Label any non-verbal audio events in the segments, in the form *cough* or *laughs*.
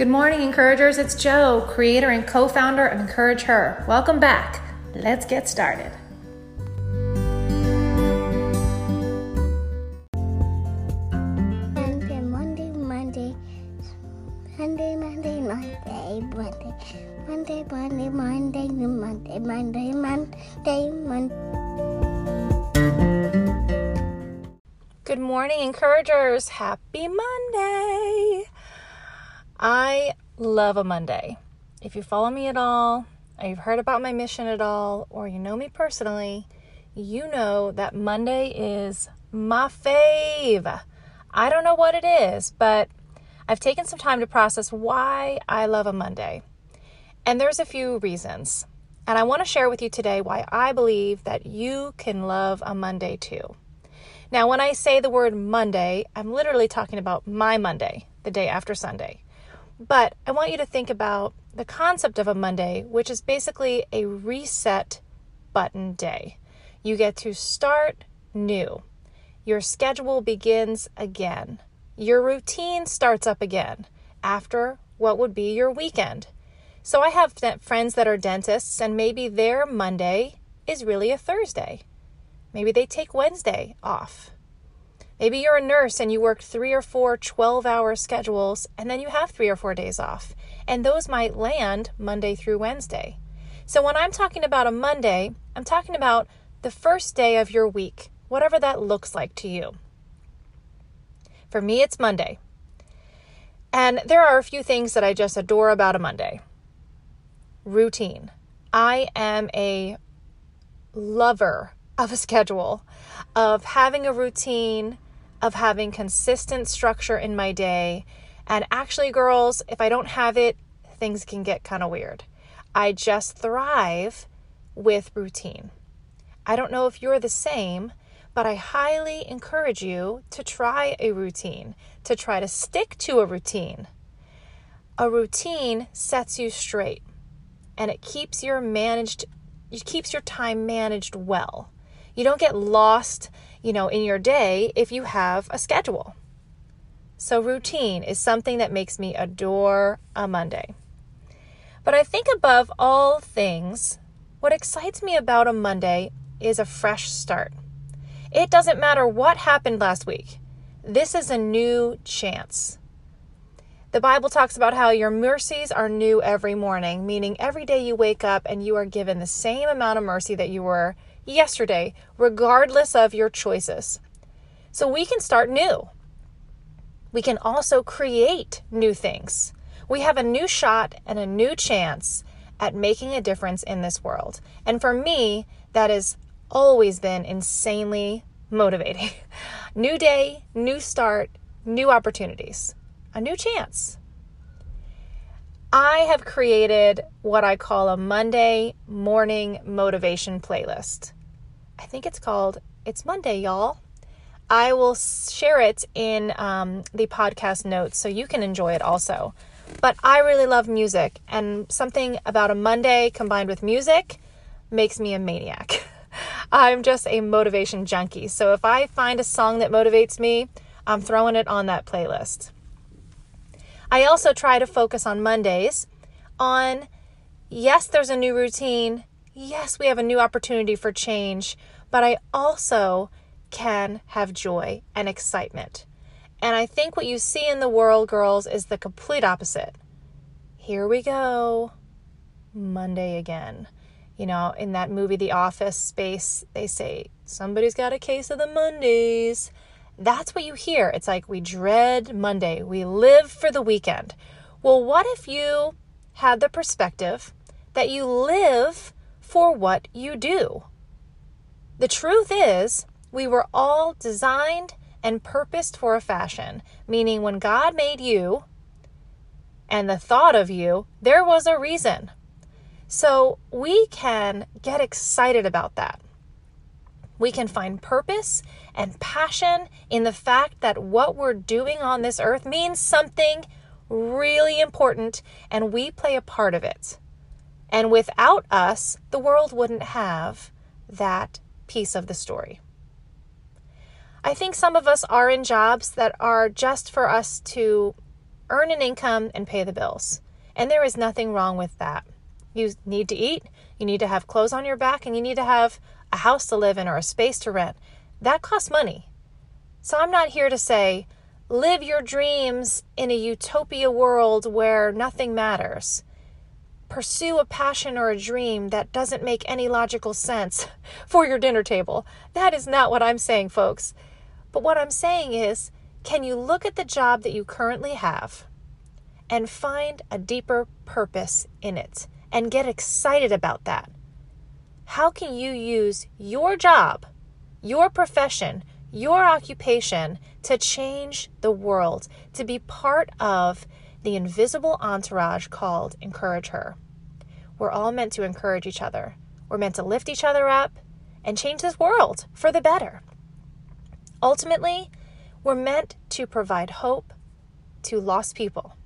Good morning, encouragers. It's Joe, creator and co founder of Encourage Her. Welcome back. Let's get started. Monday, Monday, Monday, Monday, Monday, Monday, Monday, Monday, Monday, Monday, Monday, Monday, Monday, Monday. Good morning, encouragers. Happy Monday. I love a Monday. If you follow me at all, or you've heard about my mission at all, or you know me personally, you know that Monday is my fave. I don't know what it is, but I've taken some time to process why I love a Monday. And there's a few reasons. And I want to share with you today why I believe that you can love a Monday too. Now, when I say the word Monday, I'm literally talking about my Monday, the day after Sunday. But I want you to think about the concept of a Monday, which is basically a reset button day. You get to start new. Your schedule begins again. Your routine starts up again after what would be your weekend. So I have friends that are dentists, and maybe their Monday is really a Thursday. Maybe they take Wednesday off. Maybe you're a nurse and you work three or four 12 hour schedules and then you have three or four days off. And those might land Monday through Wednesday. So when I'm talking about a Monday, I'm talking about the first day of your week, whatever that looks like to you. For me, it's Monday. And there are a few things that I just adore about a Monday routine. I am a lover of a schedule, of having a routine, of having consistent structure in my day. And actually, girls, if I don't have it, things can get kind of weird. I just thrive with routine. I don't know if you're the same, but I highly encourage you to try a routine, to try to stick to a routine. A routine sets you straight and it keeps your managed it keeps your time managed well. You don't get lost, you know, in your day if you have a schedule. So routine is something that makes me adore a Monday. But I think above all things, what excites me about a Monday is a fresh start. It doesn't matter what happened last week. This is a new chance. The Bible talks about how your mercies are new every morning, meaning every day you wake up and you are given the same amount of mercy that you were yesterday, regardless of your choices. So we can start new. We can also create new things. We have a new shot and a new chance at making a difference in this world. And for me, that has always been insanely motivating. *laughs* new day, new start, new opportunities, a new chance. I have created what I call a Monday morning motivation playlist. I think it's called It's Monday, y'all. I will share it in um, the podcast notes so you can enjoy it also. But I really love music, and something about a Monday combined with music makes me a maniac. *laughs* I'm just a motivation junkie. So if I find a song that motivates me, I'm throwing it on that playlist. I also try to focus on Mondays on yes, there's a new routine. Yes, we have a new opportunity for change, but I also can have joy and excitement. And I think what you see in the world, girls, is the complete opposite. Here we go. Monday again. You know, in that movie, The Office space, they say, somebody's got a case of the Mondays. That's what you hear. It's like we dread Monday, we live for the weekend. Well, what if you had the perspective that you live for what you do? The truth is, we were all designed and purposed for a fashion, meaning when God made you and the thought of you, there was a reason. So we can get excited about that. We can find purpose and passion in the fact that what we're doing on this earth means something really important and we play a part of it. And without us, the world wouldn't have that piece of the story. I think some of us are in jobs that are just for us to earn an income, and pay the bills. And there is nothing wrong with that. You need to eat, you need to have clothes on your back, and you need to have a house to live in or a space to rent. That costs money. So I'm not here to say, live your dreams in a utopia world where nothing matters. Pursue a passion or a dream that doesn't make any logical sense *laughs* for your dinner table. That is not what I'm saying, folks. But what I'm saying is, can you look at the job that you currently have and find a deeper purpose in it and get excited about that? How can you use your job, your profession, your occupation to change the world, to be part of the invisible entourage called Encourage Her? We're all meant to encourage each other. We're meant to lift each other up and change this world for the better. Ultimately, we're meant to provide hope to lost people.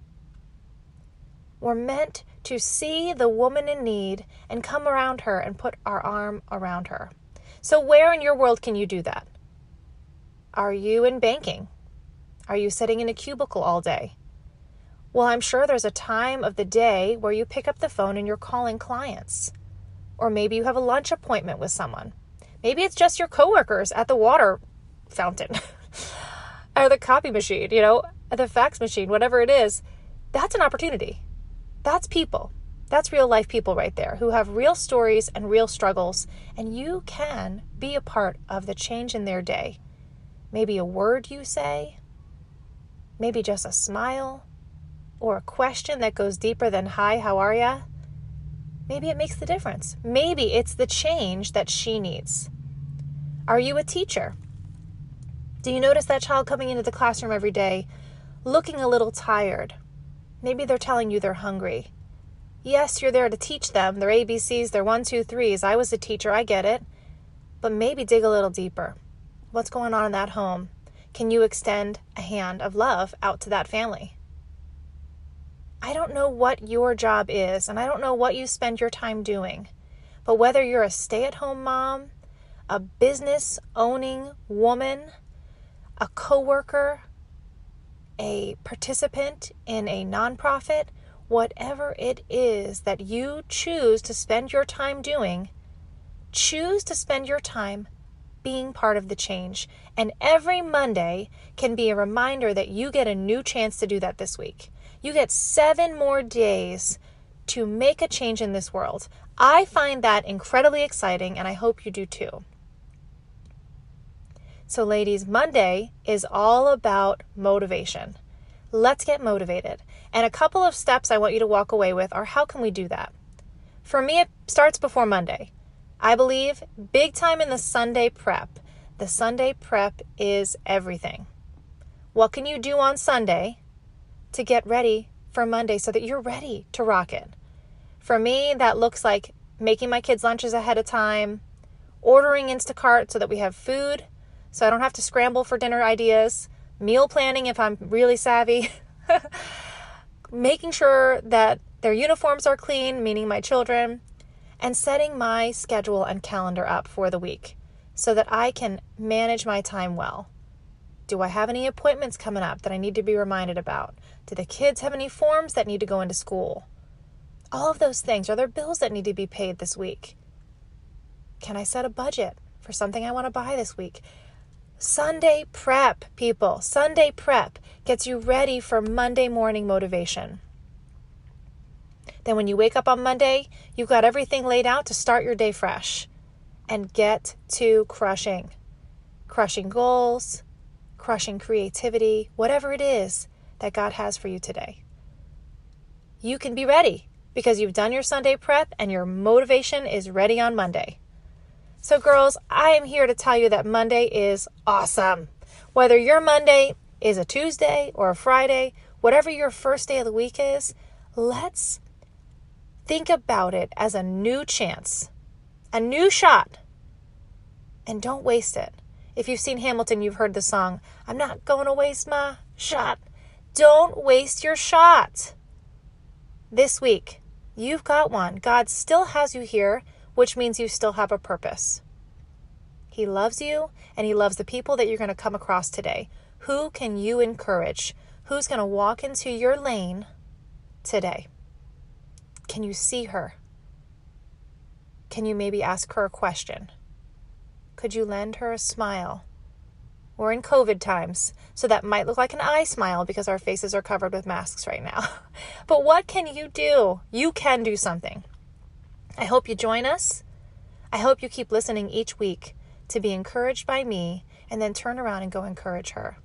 We're meant to see the woman in need and come around her and put our arm around her. So, where in your world can you do that? Are you in banking? Are you sitting in a cubicle all day? Well, I'm sure there's a time of the day where you pick up the phone and you're calling clients. Or maybe you have a lunch appointment with someone. Maybe it's just your coworkers at the water fountain *laughs* or the copy machine, you know, the fax machine, whatever it is. That's an opportunity. That's people. That's real life people right there who have real stories and real struggles, and you can be a part of the change in their day. Maybe a word you say, maybe just a smile, or a question that goes deeper than, Hi, how are ya? Maybe it makes the difference. Maybe it's the change that she needs. Are you a teacher? Do you notice that child coming into the classroom every day looking a little tired? Maybe they're telling you they're hungry. Yes, you're there to teach them their ABCs, their one, two, threes. I was a teacher, I get it. But maybe dig a little deeper. What's going on in that home? Can you extend a hand of love out to that family? I don't know what your job is, and I don't know what you spend your time doing, but whether you're a stay at home mom, a business owning woman, a coworker, a participant in a nonprofit, whatever it is that you choose to spend your time doing, choose to spend your time being part of the change. And every Monday can be a reminder that you get a new chance to do that this week. You get seven more days to make a change in this world. I find that incredibly exciting, and I hope you do too. So, ladies, Monday is all about motivation. Let's get motivated. And a couple of steps I want you to walk away with are how can we do that? For me, it starts before Monday. I believe big time in the Sunday prep. The Sunday prep is everything. What can you do on Sunday to get ready for Monday so that you're ready to rock it? For me, that looks like making my kids' lunches ahead of time, ordering Instacart so that we have food so I don't have to scramble for dinner ideas, meal planning if I'm really savvy, *laughs* making sure that their uniforms are clean, meaning my children, and setting my schedule and calendar up for the week so that I can manage my time well. Do I have any appointments coming up that I need to be reminded about? Do the kids have any forms that need to go into school? All of those things. Are there bills that need to be paid this week? Can I set a budget for something I want to buy this week? Sunday prep, people. Sunday prep gets you ready for Monday morning motivation. Then, when you wake up on Monday, you've got everything laid out to start your day fresh and get to crushing. Crushing goals, crushing creativity, whatever it is that God has for you today. You can be ready because you've done your Sunday prep and your motivation is ready on Monday. So, girls, I am here to tell you that Monday is awesome. Whether your Monday is a Tuesday or a Friday, whatever your first day of the week is, let's think about it as a new chance, a new shot, and don't waste it. If you've seen Hamilton, you've heard the song, I'm not going to waste my shot. Don't waste your shot. This week, you've got one. God still has you here which means you still have a purpose. He loves you and He loves the people that you're going to come across today. Who can you encourage? who's going to walk into your lane today? Can you see her? Can you maybe ask her a question? Could you lend her a smile? We're in COVID times, so that might look like an eye smile because our faces are covered with masks right now. *laughs* but what can you do? You can do something. I hope you join us. I hope you keep listening each week to be encouraged by me and then turn around and go encourage her.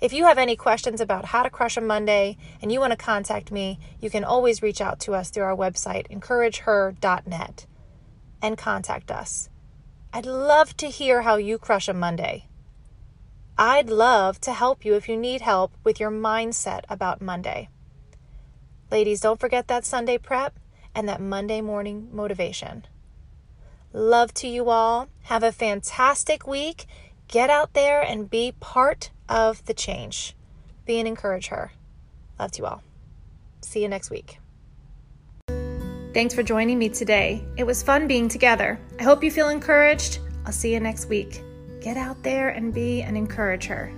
If you have any questions about how to crush a Monday and you want to contact me, you can always reach out to us through our website, encourageher.net, and contact us. I'd love to hear how you crush a Monday. I'd love to help you if you need help with your mindset about Monday. Ladies, don't forget that Sunday prep and that Monday morning motivation. Love to you all. Have a fantastic week. Get out there and be part of the change. Be and encourage her. Love to you all. See you next week. Thanks for joining me today. It was fun being together. I hope you feel encouraged. I'll see you next week. Get out there and be and encourage her.